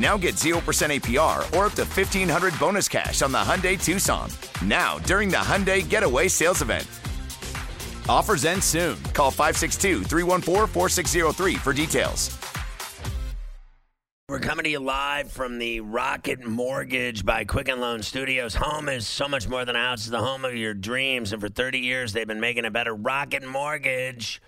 Now get 0% APR or up to 1500 bonus cash on the Hyundai Tucson. Now, during the Hyundai Getaway Sales Event. Offers end soon. Call 562 314 4603 for details. We're coming to you live from the Rocket Mortgage by Quicken Loan Studios. Home is so much more than a house, it's the home of your dreams. And for 30 years, they've been making it better. Rocket Mortgage.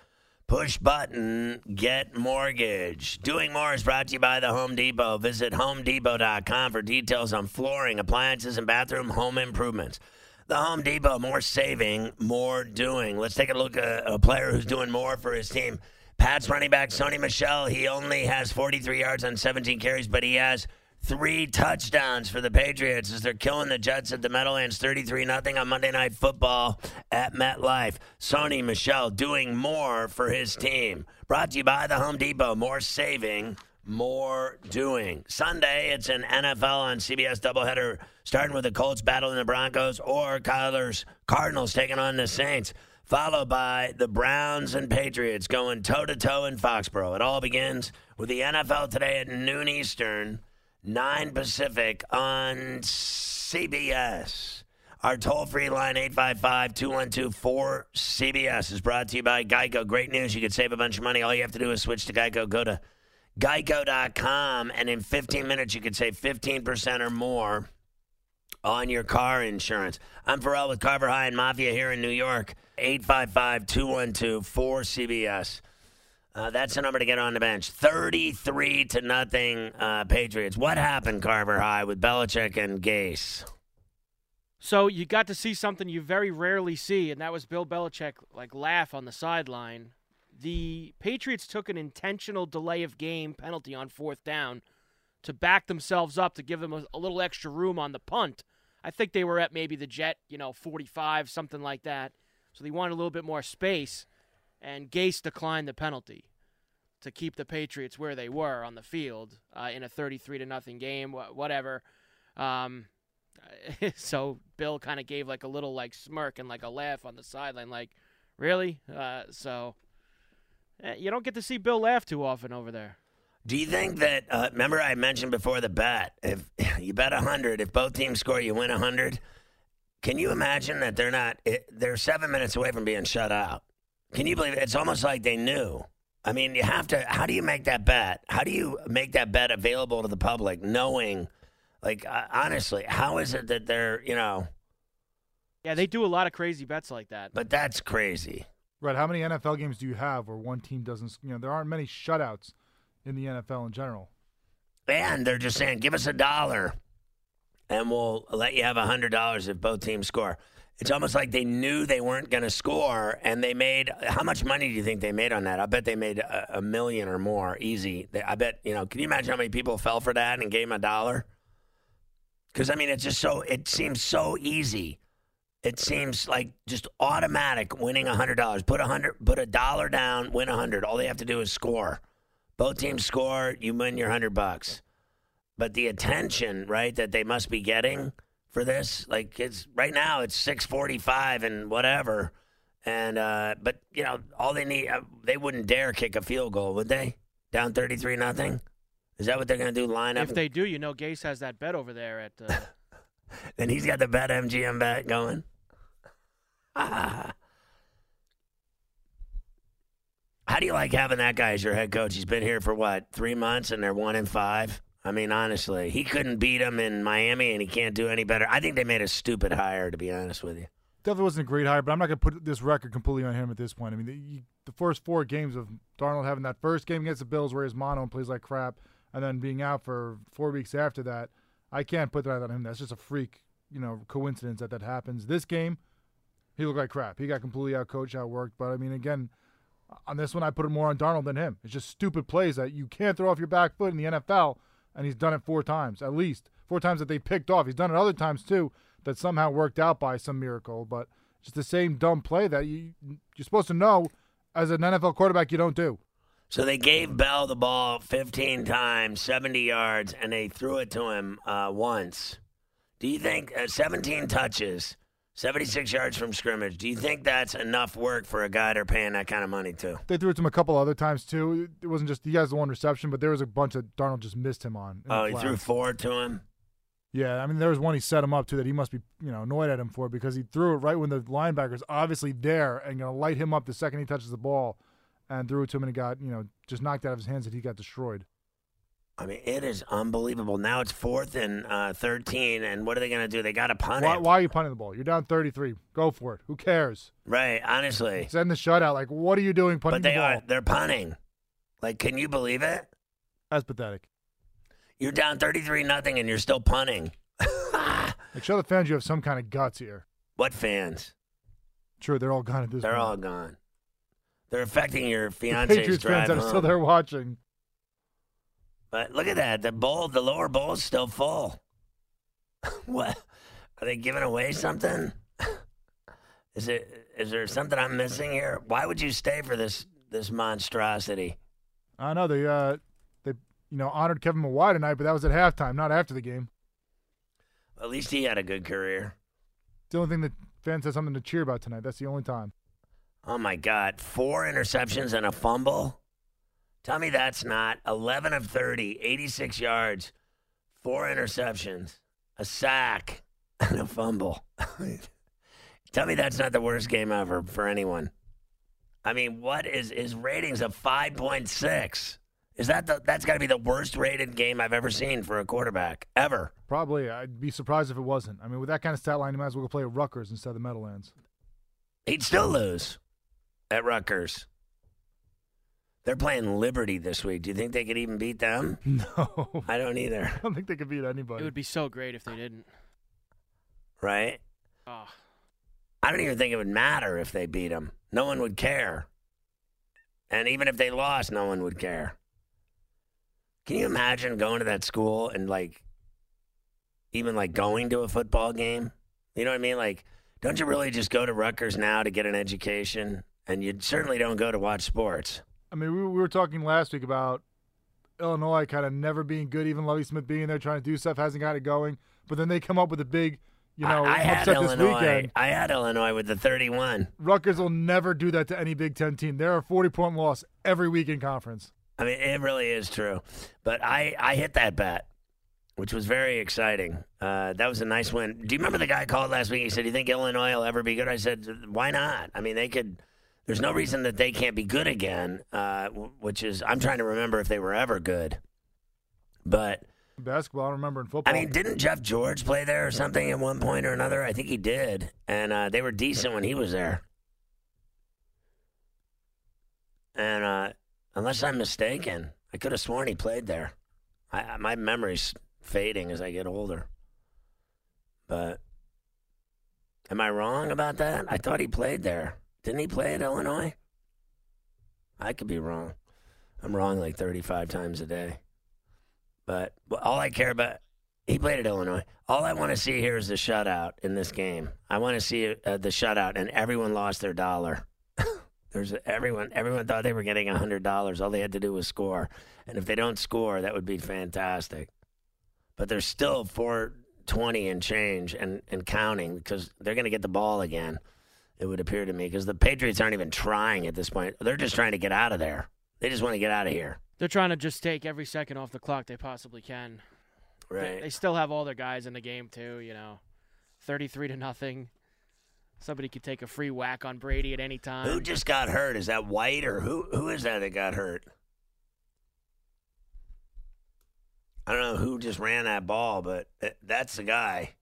Push button, get mortgage. Doing more is brought to you by the Home Depot. Visit homedepot.com for details on flooring, appliances, and bathroom home improvements. The Home Depot, more saving, more doing. Let's take a look at a player who's doing more for his team. Pat's running back, Sony Michel, he only has 43 yards on 17 carries, but he has three touchdowns for the Patriots as they're killing the Jets at the Meadowlands 33 0 on Monday Night Football at MetLife. Sony Michel doing more for his team. Brought to you by the Home Depot. More saving, more doing. Sunday, it's an NFL on CBS doubleheader, starting with the Colts battling the Broncos or Kyler's Cardinals taking on the Saints followed by the Browns and Patriots going toe to toe in Foxborough. It all begins with the NFL today at noon Eastern, 9 Pacific on CBS. Our toll free line, 855 212 4CBS, is brought to you by Geico. Great news. You could save a bunch of money. All you have to do is switch to Geico. Go to geico.com, and in 15 minutes, you could save 15% or more on your car insurance. I'm Ferrall with Carver High and Mafia here in New York. 855 212 4CBS. Uh, that's the number to get on the bench. 33 to nothing uh, Patriots. What happened, Carver High, with Belichick and Gase? So you got to see something you very rarely see, and that was Bill Belichick like laugh on the sideline. The Patriots took an intentional delay of game penalty on fourth down to back themselves up to give them a, a little extra room on the punt. I think they were at maybe the jet, you know, 45, something like that. So they wanted a little bit more space, and Gase declined the penalty to keep the Patriots where they were on the field uh, in a 33 to nothing game, whatever. Um, so Bill kind of gave like a little like smirk and like a laugh on the sideline, like, really? Uh, so eh, you don't get to see Bill laugh too often over there. Do you think that? Uh, remember, I mentioned before the bet. If you bet hundred, if both teams score, you win hundred. Can you imagine that they're not? It, they're seven minutes away from being shut out. Can you believe it? It's almost like they knew. I mean, you have to. How do you make that bet? How do you make that bet available to the public, knowing, like, uh, honestly, how is it that they're, you know? Yeah, they do a lot of crazy bets like that. But that's crazy. Right. How many NFL games do you have where one team doesn't? You know, there aren't many shutouts in the NFL in general. And they're just saying, give us a dollar, and we'll let you have a hundred dollars if both teams score. It's almost like they knew they weren't going to score, and they made. How much money do you think they made on that? I bet they made a, a million or more, easy. I bet you know. Can you imagine how many people fell for that and gave them a dollar? Because I mean, it's just so. It seems so easy. It seems like just automatic winning a hundred dollars. Put a hundred, put a dollar down, win a hundred. All they have to do is score. Both teams score, you win your hundred bucks. But the attention, right, that they must be getting for this, like it's right now, it's six forty-five and whatever. And uh, but you know, all they need, uh, they wouldn't dare kick a field goal, would they? Down thirty-three nothing. Is that what they're going to do? Line up? If they do, you know, Gase has that bet over there at. Uh... then he's got the bet MGM bet going. Ah. How do you like having that guy as your head coach? He's been here for what three months, and they're one in five. I mean, honestly, he couldn't beat him in Miami, and he can't do any better. I think they made a stupid hire, to be honest with you. Definitely wasn't a great hire, but I'm not going to put this record completely on him at this point. I mean, the, the, first four games of Darnold having that first game against the Bills where he's mono and plays like crap, and then being out for four weeks after that, I can't put that on him. That's just a freak, you know, coincidence that that happens. This game, he looked like crap. He got completely out coached, outworked. But I mean, again, on this one, I put it more on Darnold than him. It's just stupid plays that you can't throw off your back foot in the NFL, and he's done it four times at least. Four times that they picked off. He's done it other times too that somehow worked out by some miracle. But just the same dumb play that you you're supposed to know as an NFL quarterback you don't do. So they gave Bell the ball 15 times, 70 yards, and they threw it to him uh, once. Do you think uh, 17 touches, 76 yards from scrimmage? Do you think that's enough work for a guy they're paying that kind of money to? They threw it to him a couple other times too. It wasn't just he has the one reception, but there was a bunch that Darnold just missed him on. Oh, he threw four to him. Yeah, I mean there was one he set him up to that he must be you know annoyed at him for because he threw it right when the linebacker's obviously there and gonna light him up the second he touches the ball, and threw it to him and it got you know just knocked out of his hands and he got destroyed. I mean, it is unbelievable. Now it's fourth and uh, 13, and what are they going to do? They got to punt Why, it. why are you punting the ball? You're down 33. Go for it. Who cares? Right, honestly. Send the shutout. Like what are you doing punting But they the ball? are, they're punting. Like, can you believe it? That's pathetic. You're down 33 nothing, and you're still punting. Like show the fans you have some kind of guts here. What fans? True, they're all gone at this point. They're point. all gone. They're affecting your fiance's Patriots drive fans that are home. still there watching. But look at that. The bowl, the lower bowl is still full. what? Are they giving away something? is it? Is there something I'm missing here? Why would you stay for this this monstrosity? I know they uh they you know honored Kevin Mawae tonight, but that was at halftime, not after the game. At least he had a good career. It's the only thing that fans have something to cheer about tonight. That's the only time. Oh my God! Four interceptions and a fumble. Tell me that's not 11 of 30, 86 yards, four interceptions, a sack, and a fumble. Tell me that's not the worst game ever for anyone. I mean, what is his ratings of 5.6? Is that the, that's got to be the worst rated game I've ever seen for a quarterback ever? Probably, I'd be surprised if it wasn't. I mean, with that kind of stat line, you might as well go play at Rutgers instead of the Meadowlands. He'd still lose at Rutgers. They're playing Liberty this week. Do you think they could even beat them? No, I don't either. I don't think they could beat anybody. It would be so great if they didn't. Right? Oh, I don't even think it would matter if they beat them. No one would care. And even if they lost, no one would care. Can you imagine going to that school and like even like going to a football game? You know what I mean? Like, don't you really just go to Rutgers now to get an education? And you certainly don't go to watch sports. I mean, we, we were talking last week about Illinois kind of never being good, even Lovie Smith being there trying to do stuff, hasn't got it going. But then they come up with a big, you know, I, I had upset this Illinois. weekend. I had Illinois with the 31. Rutgers will never do that to any Big Ten team. They're a 40 point loss every week in conference. I mean, it really is true. But I, I hit that bet, which was very exciting. Uh, that was a nice win. Do you remember the guy called last week? He said, "Do you think Illinois will ever be good?" I said, "Why not? I mean, they could. There's no reason that they can't be good again." Uh, which is, I'm trying to remember if they were ever good. But Basketball, I remember in football. I mean, didn't Jeff George play there or something at one point or another? I think he did, and uh, they were decent when he was there. And uh, unless I'm mistaken, I could have sworn he played there. I, I- my memory's fading as I get older. But am I wrong about that? I thought he played there. Didn't he play at Illinois? I could be wrong. I'm wrong like 35 times a day. But all I care about, he played at Illinois. All I want to see here is the shutout in this game. I want to see uh, the shutout, and everyone lost their dollar. There's everyone. Everyone thought they were getting hundred dollars. All they had to do was score, and if they don't score, that would be fantastic. But there's still four twenty and change and and counting because they're going to get the ball again. It would appear to me because the Patriots aren't even trying at this point. They're just trying to get out of there. They just want to get out of here. they're trying to just take every second off the clock they possibly can. They- Right. They still have all their guys in the game too. You know, thirty-three to nothing. Somebody could take a free whack on Brady at any time. Who just got hurt? Is that White or who? Who is that that got hurt? I don't know who just ran that ball, but eh, that's the guy.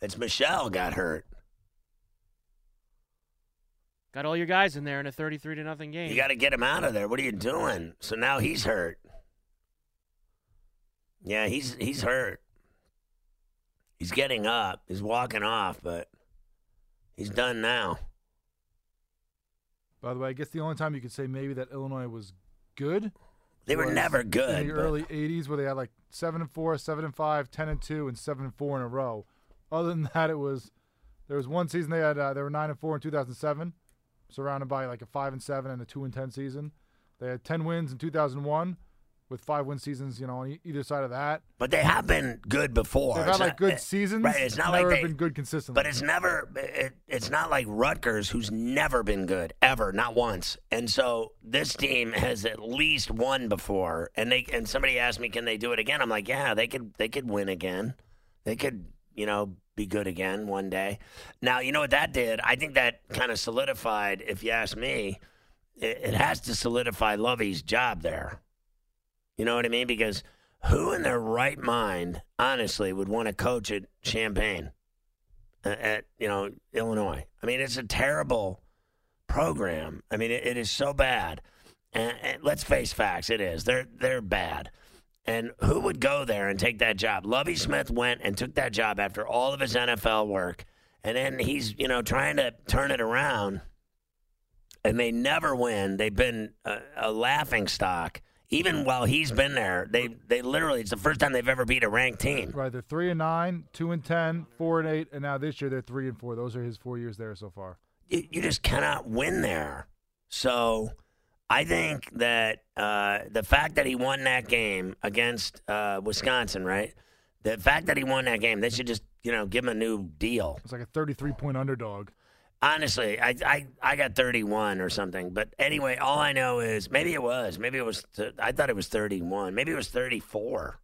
It's Michel got hurt. Got all your guys in there in a thirty-three to nothing game. You got to get him out of there. What are you doing? So now he's hurt. Yeah, he's he's hurt. He's getting up. He's walking off, but he's done now. By the way, I guess the only time you could say maybe that Illinois was good. They were never good. in the but- early '80s, where they had like seven and four, seven and five, 10 and two, and seven and four in a row. Other than that, it was there was one season they had uh, they were nine and four in 2007, surrounded by like a five and seven and a two and ten season. They had 10 wins in 2001, with five win seasons, you know, on either side of that. But they have been good before. They've It's had like not- good eh, seasons. Right, it's not never like they've been good consistently. But it's never. It, it's not like Rutgers, who's never been good ever, not once. And so this team has at least won before. And they and somebody asked me, can they do it again? I'm like, yeah, they could. They could win again. They could, you know, be good again one day. Now, you know what that did? I think that kind of solidified. If you ask me, it, it has to solidify Lovie's job there. You know what I mean? Because who in their right mind, honestly, would want to coach at Champaign, at, you know Illinois? I mean, it's a terrible program. I mean, it, it is so bad. And, and let's face facts, it is. They're they're bad. And who would go there and take that job? Lovie Smith went and took that job after all of his NFL work, and then he's you know trying to turn it around, and they never win. They've been a, a laughing stock. Even while he's been there, they they literally it's the first time they've ever beat a ranked team. right, they're three and nine, two and ten, four and eight, and now this year they're three and four. Those are his four years there so far. you, you just cannot win there. So I think that uh, the fact that he won that game against uh, Wisconsin, right? The fact that he won that game, they should just you know give him a new deal. It's like a 33 point underdog. Honestly, I, I I got 31 or something. But anyway, all I know is maybe it was. Maybe it was. th- I thought it was 31. Maybe it was 34.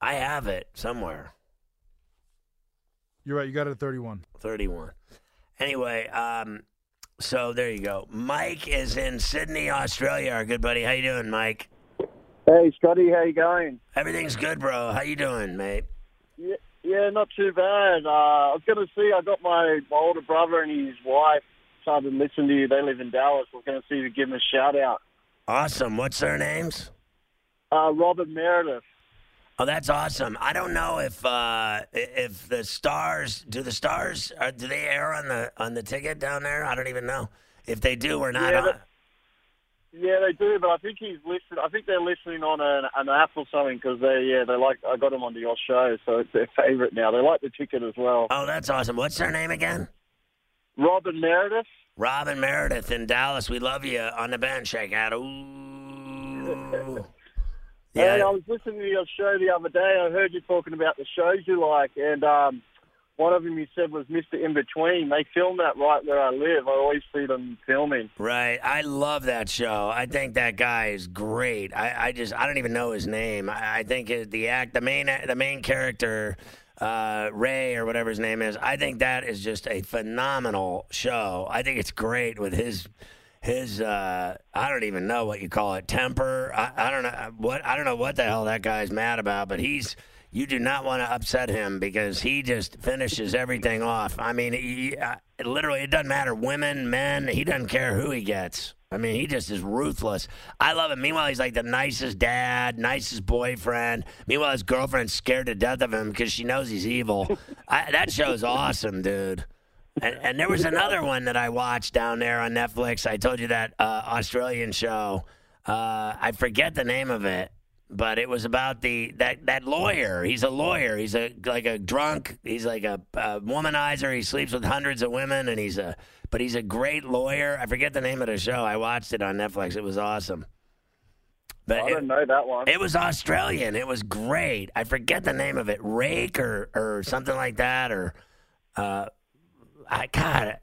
I have it somewhere. You're right. You got it at 31. 31. Anyway, um, so there you go. Mike is in Sydney, Australia. Our good buddy. How you doing, Mike? Hey, Scotty, how you going? Everything's good, bro. How you doing, mate? Yeah, yeah, not too bad. Uh, I was going to see, I got my, my older brother and his wife started listening to you. They live in Dallas. I was going to see if you give them a shout out. Awesome. What's their names? Uh, Robert Meredith. Oh, that's awesome. I don't know if uh, if the stars do the stars uh, do they air on the on the ticket down there? I don't even know if they do or not. Yeah, Yeah, they do, but I think he's listening. I think they're listening on an, an app or something because they, yeah, they like. I got them onto your show, so it's their favorite now. They like the ticket as well. Oh, that's awesome. What's their name again? Robin Meredith. Robin Meredith in Dallas. We love you on the bench, shake out. Ooh. Hey, I was listening to your show the other day. I heard you talking about the shows you like, and um, one of them you said was Mr. Inbetween. They film that right where I live. I always see them filming. Right. I love that show. I think that guy is great. I, I just I don't even know his name. I, I think it, the act the main the main character uh, Ray or whatever his name is. I think that is just a phenomenal show. I think it's great with his his uh, I don't even know what you call it temper. I, I don't know what I don't know what the hell that guy's mad about, but he's you do not want to upset him because he just finishes everything off. I mean, he, uh, literally, it doesn't matter women, men. He doesn't care who he gets. I mean, he just is ruthless. I love him. Meanwhile, he's like the nicest dad, nicest boyfriend. Meanwhile, his girlfriend's scared to death of him because she knows he's evil. I, that show's awesome, dude. And, and there was another one that I watched down there on Netflix. I told you that uh, Australian show. Uh, I forget the name of it, but it was about the that that lawyer. He's a lawyer. He's a like a drunk. He's like a, a womanizer. He sleeps with hundreds of women, and he's a but he's a great lawyer. I forget the name of the show. I watched it on Netflix. It was awesome. But I it- don't know that one. it was Australian. It was great. I forget the name of it, Rake or or something like that, or uh, I it.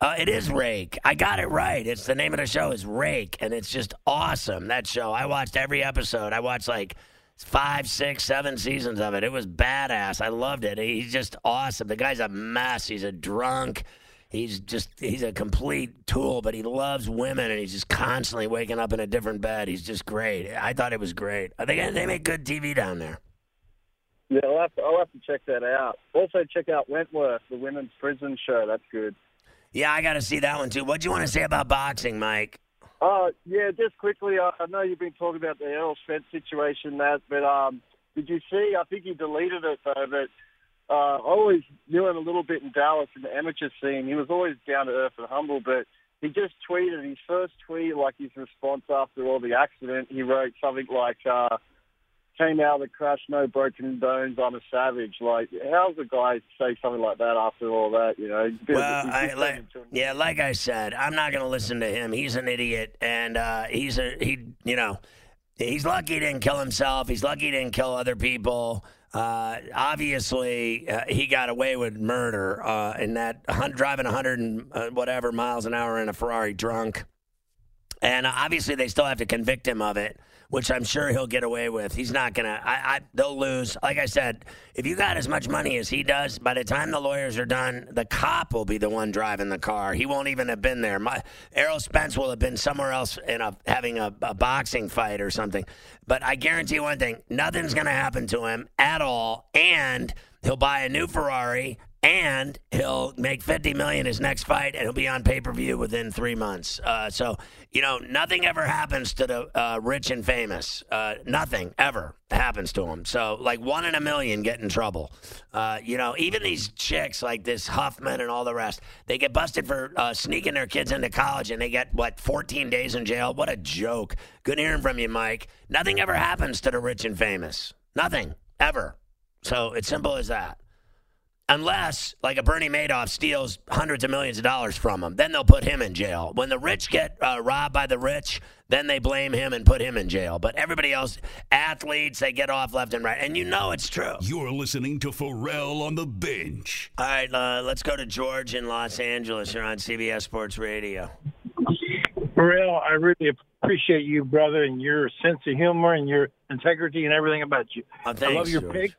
Uh, it is Rake. I got it right. It's the name of the show is Rake, and it's just awesome. That show. I watched every episode. I watched like five, six, seven seasons of it. It was badass. I loved it. He's just awesome. The guy's a mess. He's a drunk. He's just he's a complete tool, but he loves women and he's just constantly waking up in a different bed. He's just great. I thought it was great. Think they make good TV down there. Yeah, I'll have, to, I'll have to check that out. Also, check out Wentworth, the women's prison show. That's good. Yeah, I got to see that one too. What do you want to say about boxing, Mike? Uh, yeah, just quickly, I I know you've been talking about the Errol Spence situation, that, but um, did you see? I think he deleted it though. But uh, I always knew him a little bit in Dallas in the amateur scene. He was always down to earth and humble, but he just tweeted his first tweet, like his response after all the accident. He wrote something like, uh, "Came out of the crash, no broken bones. I'm a savage." Like, how's a guy say something like that after all that? You know. Well, I, like, turned into a- yeah, like I said, I'm not going to listen to him. He's an idiot, and uh, he's a he. You know, he's lucky he didn't kill himself. He's lucky he didn't kill other people. Uh, obviously, uh, he got away with murder uh, in that driving 100 and uh, whatever miles an hour in a Ferrari drunk. And uh, obviously, they still have to convict him of it, which I'm sure he'll get away with. He's not gonna. I, I they'll lose. Like I said, if you got as much money as he does, by the time the lawyers are done, the cop will be the one driving the car. He won't even have been there. My Errol Spence will have been somewhere else in a having a, a boxing fight or something. But I guarantee one thing: nothing's gonna happen to him at all, and he'll buy a new Ferrari and he'll make 50 million his next fight and he'll be on pay-per-view within three months. Uh, so you know nothing ever happens to the uh, rich and famous. Uh, nothing ever happens to them so like one in a million get in trouble. Uh, you know even these chicks like this huffman and all the rest they get busted for uh, sneaking their kids into college and they get what 14 days in jail? What a joke. Good hearing from you mike. Nothing ever happens to the rich and famous. Nothing ever. So it's simple as that unless like a Bernie Madoff steals hundreds of millions of dollars from them. Then they'll put him in jail. When the rich get uh, robbed by the rich, then they blame him and put him in jail. But everybody else, athletes, they get off left and right. And you know it's true. You're listening to Ferrall on the bench. All right, uh, let's go to George in Los Angeles. You're on CBS Sports Radio. Ferrall, I really appreciate you, brother, and your sense of humor and your integrity and everything about you. Oh, I love your George. pick.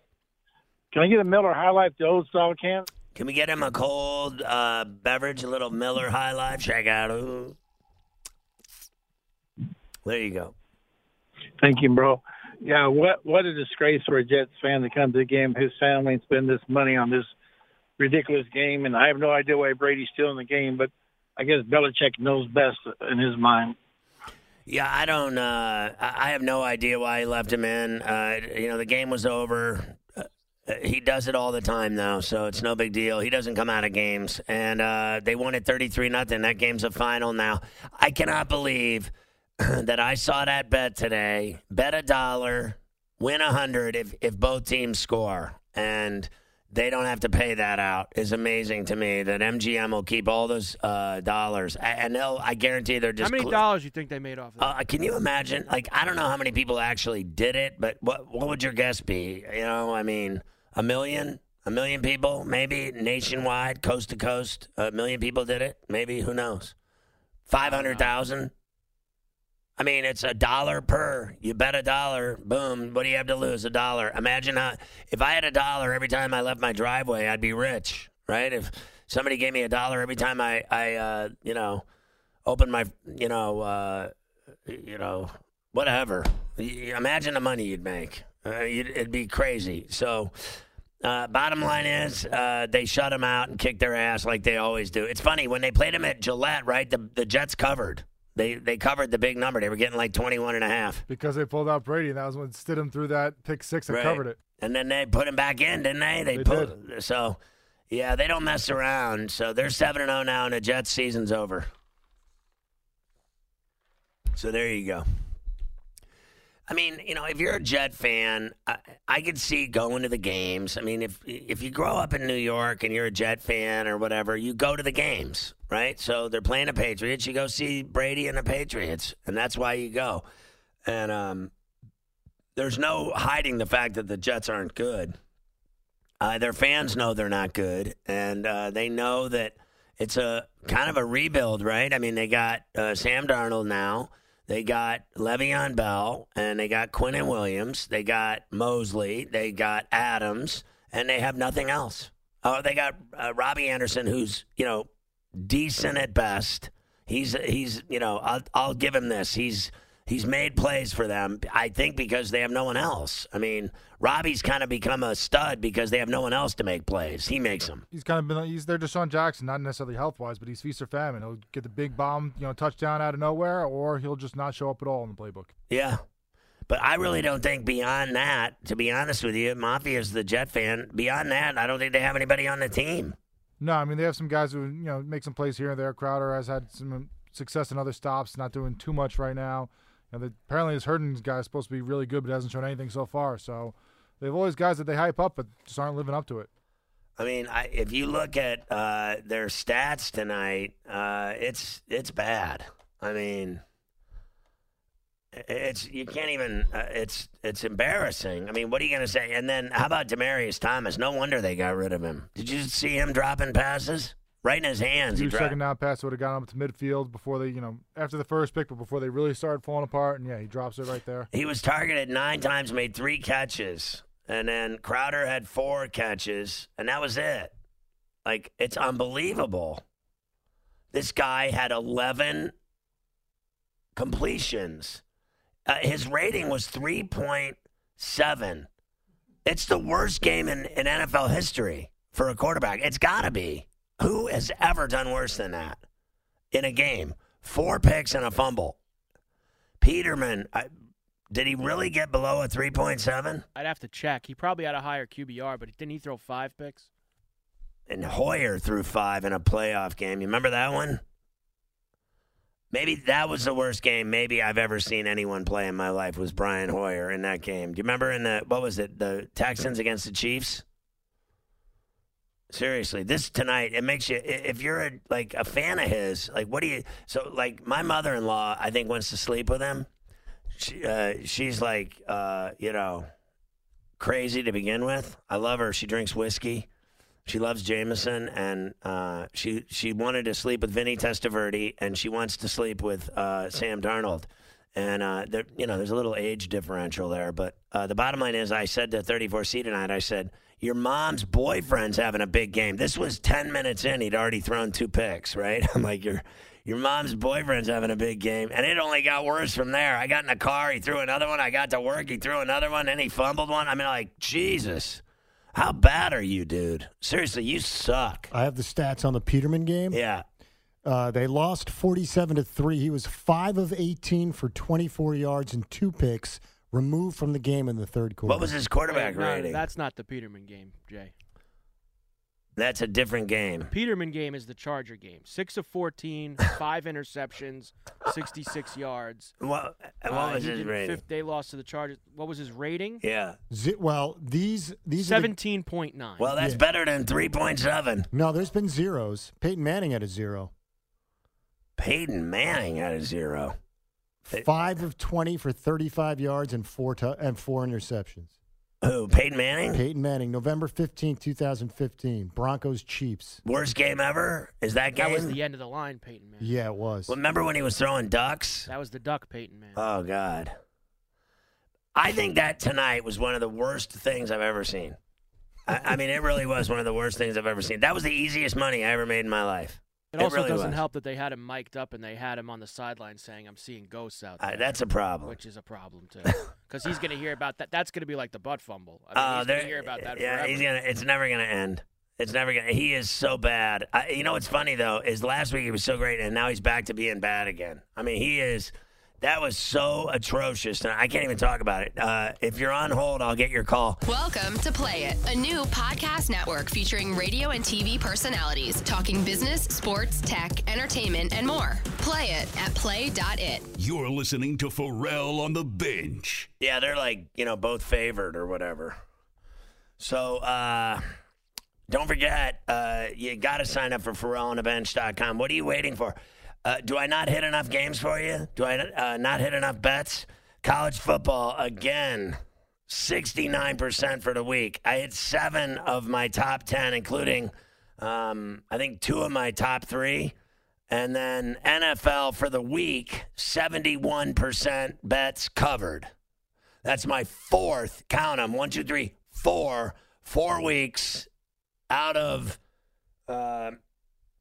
Can I get a Miller High Life, the old style can? Can we get him a cold uh, beverage, a little Miller High Life? Check out. Ooh. There you go. Thank you, bro. Yeah, what what a disgrace for a Jets fan to come to the game, his family, and spend this money on this ridiculous game. And I have no idea why Brady's still in the game, but I guess Belichick knows best in his mind. Yeah, I don't. Uh, I I have no idea why he left him in. Uh, you know, the game was over. He does it all the time though, so it's no big deal. He doesn't come out of games, and uh, they won it thirty-three nothing. That game's a final now. I cannot believe that I saw that bet today. Bet a dollar, win a hundred if if both teams score, and they don't have to pay that out. Is amazing to me that MGM will keep all those uh, dollars, and they'll. I guarantee they're just How many cl- dollars you think they made off of that? uh, can you imagine? Like, I don't know how many people actually did it, but what what would your guess be? You know, I mean, a million, a million people, maybe nationwide, coast to coast, a million people did it. Maybe who knows? Five hundred thousand. I mean, it's a dollar per. You bet a dollar, boom. What do you have to lose? A dollar. Imagine how if I had a dollar every time I left my driveway, I'd be rich, right? If somebody gave me a dollar every time I, I, uh, you know, opened my, you know, uh, you know, whatever. Imagine the money you'd make. Uh, it'd be crazy. So, uh, bottom line is, uh, they shut him out and kicked their ass like they always do. It's funny when they played him at Gillette, right? The the Jets covered. They they covered the big number. They were getting like 21 and a half. because they pulled out Brady, and that was when Stidham threw that pick six and Right. covered it. And then they put him back in, didn't they? They, They put so yeah, they don't mess around. So they're seven and zero now, and the Jets season's over. So there you go. I mean, you know, if you're a Jet fan, I, I could see going to the games. I mean, if if you grow up in New York and you're a Jet fan or whatever, you go to the games, right? So they're playing the Patriots. You go see Brady and the Patriots, and that's why you go. And um, there's no hiding the fact that the Jets aren't good. Uh, their fans know they're not good, and uh, they know that it's a kind of a rebuild, right? I mean, they got uh, Sam Darnold now. They got Le'Veon Bell, and they got Quinnen Williams. They got Mosley. They got Adams, and they have nothing else. Oh, they got uh, Robbie Anderson, who's you know decent at best. He's he's you know I'll I'll give him this. He's He's made plays for them, I think, because they have no one else. I mean, Robbie's kind of become a stud because they have no one else to make plays. He makes them. He's kind of been he's their DeSean Jackson, not necessarily health wise, but he's feast or famine. He'll get the big bomb, you know, touchdown out of nowhere, or he'll just not show up at all in the playbook. Yeah. But I really don't think beyond that, to be honest with you, Mafia's the Jet fan. Beyond that, I don't think they have anybody on the team. No, I mean they have some guys who you know make some plays here and there. Crowder has had some success in other stops, not doing too much right now. Know, the, apparently this Herndon guy is supposed to be really good, but hasn't shown anything so far. So they have always guys that they hype up, but just aren't living up to it. I mean, I, if you look at uh, their stats tonight, uh, it's it's bad. I mean, it's you can't even. Uh, it's it's embarrassing. I mean, what are you going to say? And then how about Demaryius Thomas? No wonder they got rid of him. Did you see him dropping passes right in his hands? He second down pass would have gotten up to midfield before they, you know, after the first pick, but before they really started falling apart. And yeah, he drops it right there. He was targeted nine times, made three catches, and then Crowder had four catches, and that was it. Like it's unbelievable. This guy had eleven completions. Uh, his rating was 3.7. It's the worst game in, in NFL history for a quarterback. It's got to be. Who has ever done worse than that in a game? Four picks and a fumble. Peterman, I, did he really get below a 3.7? I'd have to check. He probably had a higher QBR, but didn't he throw five picks? And Hoyer threw five in a playoff game. You remember that one? Maybe that was the worst game maybe I've ever seen anyone play in my life was Brian Hoyer in that game. Do you remember in the what was it, the Texans against the Chiefs? Seriously, this tonight it makes you if you're a, like a fan of his, like what do you so like my mother-in-law I think wants to sleep with him. She, uh, she's like uh, you know crazy to begin with. I love her. She drinks whiskey. She loves Jameson, and uh, she she wanted to sleep with Vinny Testaverde, and she wants to sleep with uh, Sam Darnold. And uh, there, you know, there's a little age differential there, but uh, the bottom line is, I said to 34C tonight, I said, "Your mom's boyfriend's having a big game." This was 10 minutes in; he'd already thrown two picks. Right? I'm like, "Your your mom's boyfriend's having a big game," and it only got worse from there. I got in the car, he threw another one. I got to work, he threw another one, and he fumbled one. I mean, like Jesus. How bad are you, dude? Seriously, you suck. I have the stats on the Peterman game. Yeah. Uh, they lost 47 to 3. He was 5 of 18 for 24 yards and two picks, removed from the game in the third quarter. What was his quarterback Wait, no, rating? That's not the Peterman game, Jay. That's a different game. The Peterman game is the Charger game. Six of 14, five interceptions, 66 yards. What, what Uh, was his rating? Fifth, they lost to the Chargers. What was his rating? Yeah. Z- well, these these are the- 17.9. Well, that's Yeah. better than 3.7. no, there's been zeros. Peyton Manning had a zero. Peyton Manning had a zero. Five of 20 for 35 yards and four tu- and four interceptions. Who? Peyton Manning? Peyton Manning, November 15, 2015. Broncos Chiefs. Worst game ever? Is that game? that was the end of the line, Peyton Manning. Yeah, it was. Remember when he was throwing ducks? That was the Duck Peyton Manning. Oh, God. I think that tonight was one of the worst things I've ever seen. I, I mean, it really was one of the worst things I've ever seen. That was the easiest money I ever made in my life. It also really doesn't was. help that they had him mic'd up and they had him on the sideline saying, "I'm seeing ghosts out there." Uh, that's a problem. which is a problem too, because he's going to hear about that. That's going to be like the butt fumble. I mean, Oh, he's going to hear about that yeah, forever. he's gonna. It's never gonna end. It's never gonna. He is so bad. I, you know what's funny though is last week he was so great, and now he's back to being bad again. I mean, he is. That was so atrocious, and I can't even talk about it. Uh, if you're on hold, I'll get your call. Welcome to Play It, a new podcast network featuring radio and TV personalities talking business, sports, tech, entertainment, and more. Play it at play.it. You're listening to Ferrall on the bench. Yeah, they're like you know both favored or whatever. So uh, don't forget, uh, you got to sign up for FerrallOnTheBench.com. What are you waiting for? Uh, do I not hit enough games for you? Do I uh, not hit enough bets? College football again, sixty-nine percent for the week. I hit seven of my top ten, including um, I think two of my top three. And then NFL for the week, 71% bets covered. That's my fourth, count them, one, two, three, four, four weeks out of, uh,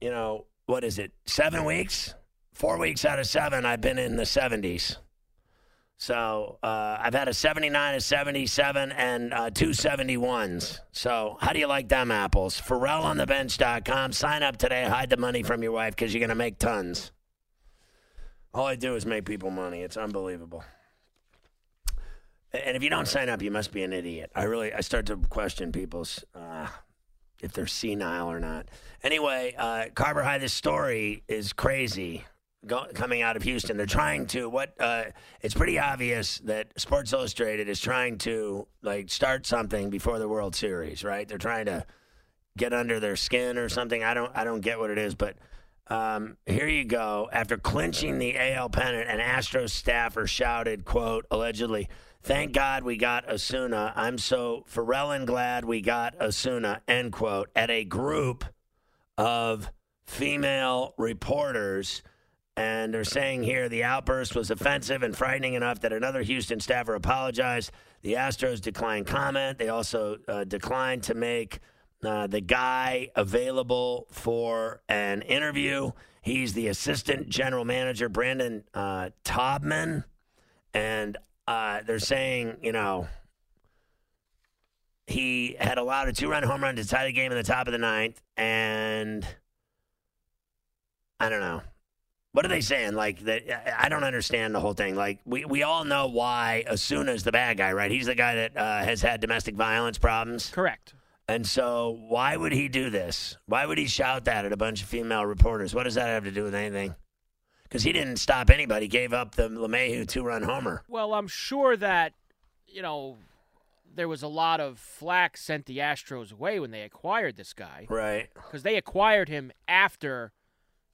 you know, what is it, seven weeks? Four weeks out of seven, I've been in the 70s. So uh, I've had a 79, a 77, and uh, two 71s. So how do you like them apples? FerrallOnTheBench.com. Sign up today. Hide the money from your wife because you're going to make tons. All I do is make people money. It's unbelievable. And if you don't sign up, you must be an idiot. I really, I start to question people's uh, if they're senile or not. Anyway, uh, Carver High, this story is crazy. Go, coming out of Houston, they're trying to what? Uh, it's pretty obvious that Sports Illustrated is trying to like start something before the World Series, right? They're trying to get under their skin or something. I don't, I don't get what it is, but um, here you go. After clinching the AL pennant, an Astros staffer shouted, "quote allegedly." Thank God we got Osuna. I'm so Pharrell glad we got Osuna, end quote, at a group of female reporters. And they're saying here the outburst was offensive and frightening enough that another Houston staffer apologized. The Astros declined comment. They also uh, declined to make uh, the guy available for an interview. He's the assistant general manager, Brandon uh, Taubman. And uh, they're saying, you know, he had allowed a two run home run to tie the game in the top of the ninth. And I don't know. What are they saying? Like that? I don't understand the whole thing. Like we, we all know why Osuna is the bad guy, right? He's the guy that uh, has had domestic violence problems. Correct. And so, why would he do this? Why would he shout that at a bunch of female reporters? What does that have to do with anything? Because he didn't stop anybody. Gave up the LeMahieu two-run homer. Well, I'm sure that you know there was a lot of flack sent the Astros away when they acquired this guy. Right. Because they acquired him after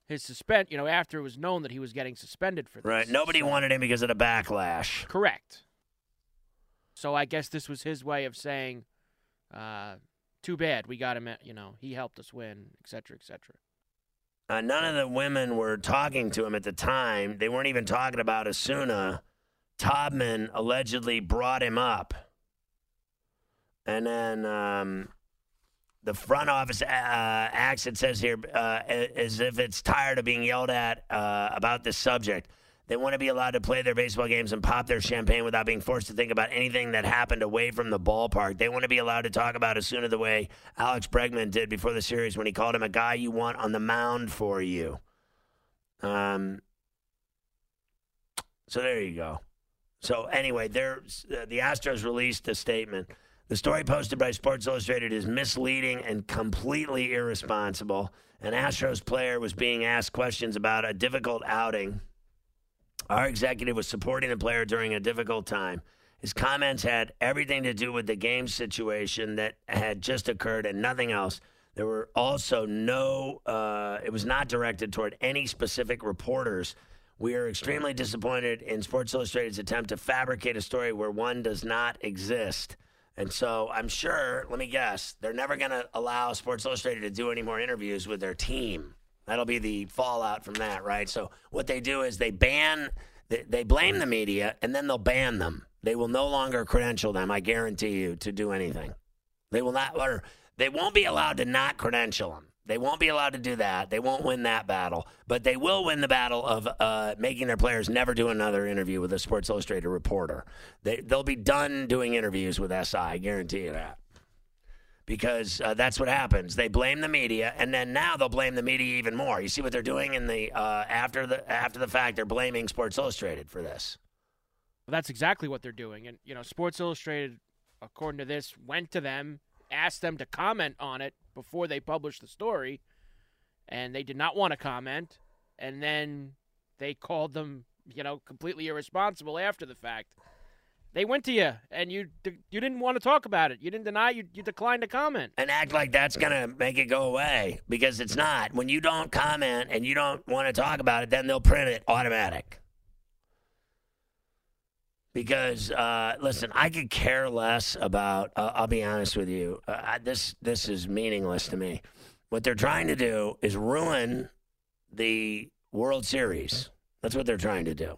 his suspend. You know, after it was known that he was getting suspended for this. Right. Nobody So- wanted him because of the backlash. Correct. So I guess this was his way of saying, uh, "Too bad we got him. At, you know, he helped us win, et cetera, et cetera." Uh, none of the women were talking to him at the time. They weren't even talking about Osuna. Taubman allegedly brought him up. And then um, the front office uh, acts, it says here, uh, as if it's tired of being yelled at uh, about this subject. They want to be allowed to play their baseball games and pop their champagne without being forced to think about anything that happened away from the ballpark. They want to be allowed to talk about Osuna the way Alex Bregman did before the series when he called him a guy you want on the mound for you. Um, so there you go. So anyway, there's uh, the Astros released a statement. The story posted by Sports Illustrated is misleading and completely irresponsible. An Astros player was being asked questions about a difficult outing. Our executive was supporting the player during a difficult time. His comments had everything to do with the game situation that had just occurred and nothing else. There were also no, uh, it was not directed toward any specific reporters. We are extremely disappointed in Sports Illustrated's attempt to fabricate a story where one does not exist. And so I'm sure, let me guess, they're never going to allow Sports Illustrated to do any more interviews with their team. That'll be the fallout from that, right? So what they do is they ban, they, they blame the media, and then they'll ban them. They will no longer credential them, I guarantee you, to do anything. They will not, or they won't be allowed to not credential them. They won't be allowed to do that. They won't win that battle, but they will win the battle of uh, making their players never do another interview with a Sports Illustrated reporter. They, they'll be done doing interviews with SI, I guarantee you that. Because uh, that's what happens. They blame the media, and then now they'll blame the media even more. You see what they're doing in the uh, after the after the fact. They're blaming Sports Illustrated for this. That's exactly what they're doing. And, you know, Sports Illustrated, according to this, went to them, asked them to comment on it before they published the story, and they did not want to comment. And then they called them, you know, completely irresponsible after the fact. They went to you, and you you didn't want to talk about it. You didn't deny. You you declined to comment. and act like that's going to make it go away because it's not. When you don't comment and you don't want to talk about it, then they'll print it automatic. Because uh, listen, I could care less about. Uh, I'll be honest with you. Uh, this this is meaningless to me. What they're trying to do is ruin the World Series. That's what they're trying to do.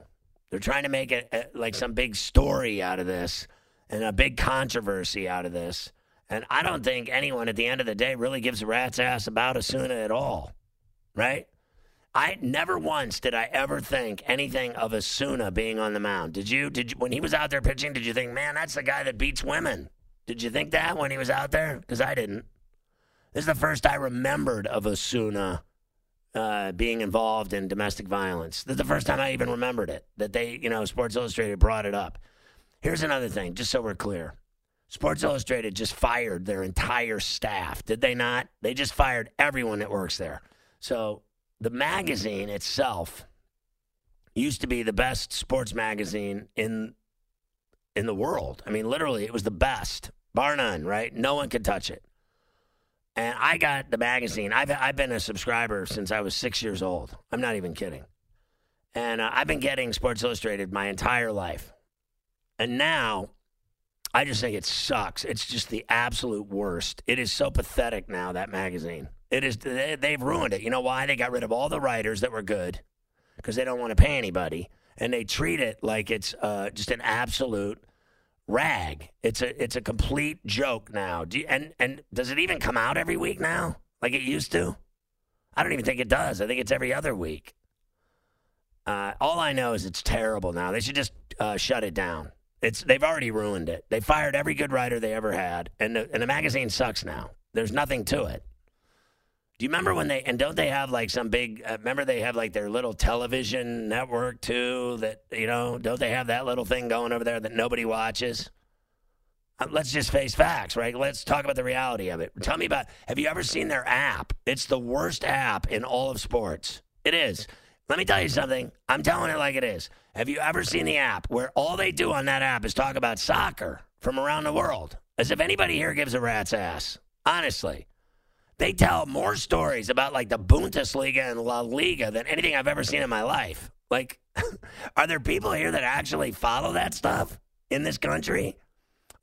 They're trying to make it uh, like some big story out of this and a big controversy out of this. And I don't think anyone at the end of the day really gives a rat's ass about Osuna at all, right? I never once did I ever think anything of Osuna being on the mound. Did you? Did you, when he was out there pitching? Did you think, man, that's the guy that beats women? Did you think that when he was out there? Because I didn't. This is the first I remembered of Osuna uh, being involved in domestic violence. This is the first time I even remembered it. That they, you know, Sports Illustrated brought it up. Here's another thing, just so we're clear. Sports Illustrated just fired their entire staff, did they not? They just fired everyone that works there. So the magazine itself used to be the best sports magazine in in the world. I mean, literally, it was the best, bar none. Right? No one could touch it. And I got the magazine. I've I've been a subscriber since I was six years old. I'm not even kidding. And uh, I've been getting Sports Illustrated my entire life. And now I just think it sucks. It's just the absolute worst. It is so pathetic now, that magazine. It is they've ruined it. You know why? They got rid of all the writers that were good because they don't want to pay anybody, and they treat it like it's uh, just an absolute rag. It's a it's a complete joke now. Do you, and and does it even come out every week now like it used to? I don't even think it does. I think it's every other week. Uh, all I know is it's terrible now. They should just uh, shut it down. It's they've already ruined it. They fired every good writer they ever had, and the, and the magazine sucks now. There's nothing to it. Do you remember when they and don't they have like some big? Uh, remember they have like their little television network too. That you know, don't they have that little thing going over there that nobody watches? Uh, let's just face facts, right? Let's talk about the reality of it. Tell me about. Have you ever seen their app? It's the worst app in all of sports. It is. Let me tell you something. I'm telling it like it is. Have you ever seen the app where all they do on that app is talk about soccer from around the world? As if anybody here gives a rat's ass. Honestly. They tell more stories about like the Bundesliga and La Liga than anything I've ever seen in my life. Like, are there people here that actually follow that stuff in this country?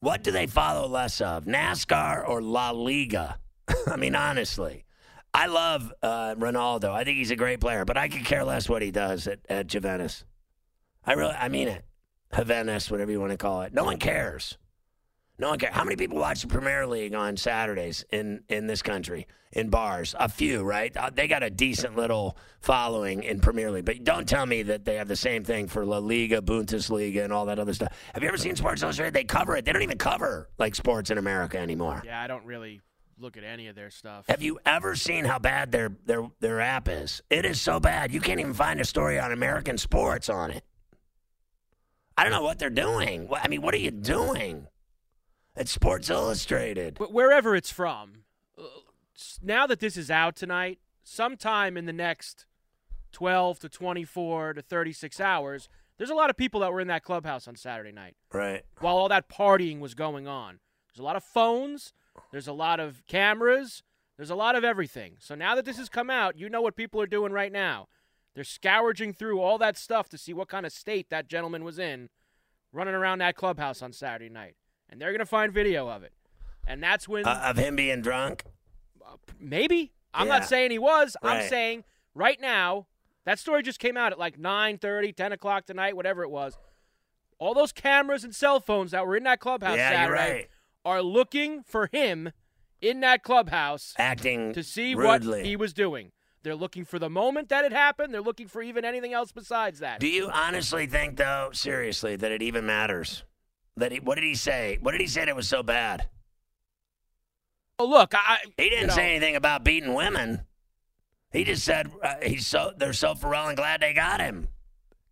What do they follow less of, NASCAR or La Liga? I mean, honestly. I love uh, Ronaldo. I think he's a great player, but I could care less what he does at, at Juventus. I really, I mean it. Juventus, whatever you want to call it. No one cares. No one cares. How many people watch the Premier League on Saturdays in, in this country in bars? A few, right? Uh, they got a decent little following in Premier League, but don't tell me that they have the same thing for La Liga, Bundesliga, and all that other stuff. Have you ever seen Sports Illustrated? They cover it. They don't even cover like sports in America anymore. Yeah, I don't really look at any of their stuff. Have you ever seen how bad their their their app is? It is so bad you can't even find a story on American sports on it. I don't know what they're doing. I mean, what are you doing? It's Sports Illustrated. But wherever it's from, uh, now that this is out tonight, sometime in the next 12 to 24 to 36 hours, there's a lot of people that were in that clubhouse on Saturday night. Right. While all that partying was going on. There's a lot of phones, there's a lot of cameras. There's a lot of everything. So now that this has come out, you know what people are doing right now. They're scourging through all that stuff to see what kind of state that gentleman was in running around that clubhouse on Saturday night. And they're going to find video of it. And that's when. Uh, of him being drunk? Maybe. I'm Yeah. not saying he was. I'm saying right now, that story just came out at like 9 30, 10 o'clock tonight, whatever it was. All those cameras and cell phones that were in that clubhouse Yeah, Saturday right. are looking for him in that clubhouse Acting to see rudely. what he was doing. They're looking for the moment that it happened. They're looking for even anything else besides that. Do you honestly think, though, seriously, that it even matters? That he, what did he say? What did he say that was so bad? Oh, look, I he didn't you know- say anything about beating women. He just said uh, he's so they're so Pharrell and glad they got him.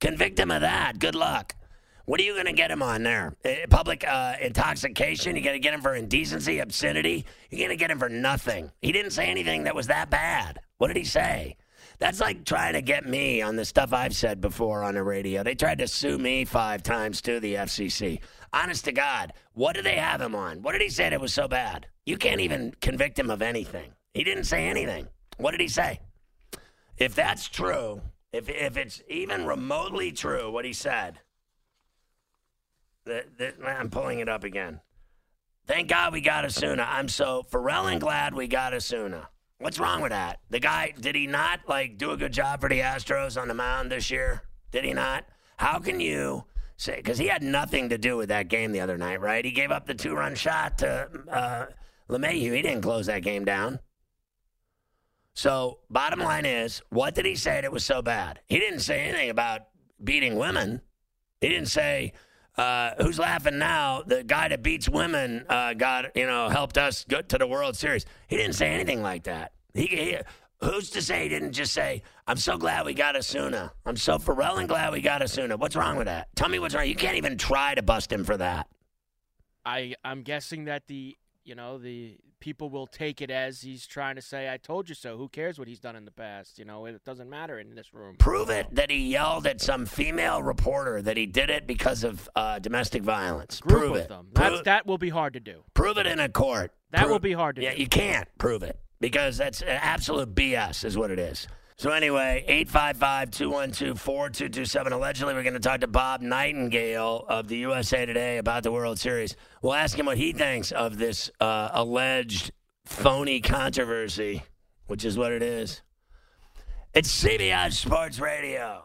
Convict him of that. Good luck. What are you going to get him on there? Uh, public uh, intoxication? You going to get him for indecency, obscenity? You're going to get him for nothing. He didn't say anything that was that bad. What did he say? That's like trying to get me on the stuff I've said before on the radio. They tried to sue me five times to the FCC. Honest to God, what do they have him on? What did he say that was so bad? You can't even convict him of anything. He didn't say anything. What did he say? If that's true, if if it's even remotely true what he said, I'm pulling it up again. Thank God we got Osuna. I'm so Pharrell and glad we got Osuna. What's wrong with that? The guy did he not like do a good job for the Astros on the mound this year? Did he not? How can you say because he had nothing to do with that game the other night, right? He gave up the two run shot to uh, LeMahieu. He didn't close that game down. So, bottom line is, what did he say that was so bad? He didn't say anything about beating women. He didn't say, uh, who's laughing now? The guy that beats women uh, got, you know, helped us get to the World Series. He didn't say anything like that. He, he Who's to say he didn't just say, I'm so glad we got Osuna. I'm so Pharrell and glad we got Osuna. What's wrong with that? Tell me what's wrong. You can't even try to bust him for that. I I'm guessing that the you know the people will take it as he's trying to say I told you so. Who cares what he's done in the past? You know it doesn't matter in this room. Prove it that he yelled at some female reporter that he did it because of uh, domestic violence. Prove it. them. Prove, That's, that will be hard to do. prove it in a court. That Prove- will be hard to do. Yeah, do. you can't prove it because that's absolute BS, is what it is. So anyway, 855-212-4227. Allegedly, we're going to talk to Bob Nightingale of the USA Today about the World Series. We'll ask him what he thinks of this uh, alleged phony controversy, which is what it is. It's CBS Sports Radio.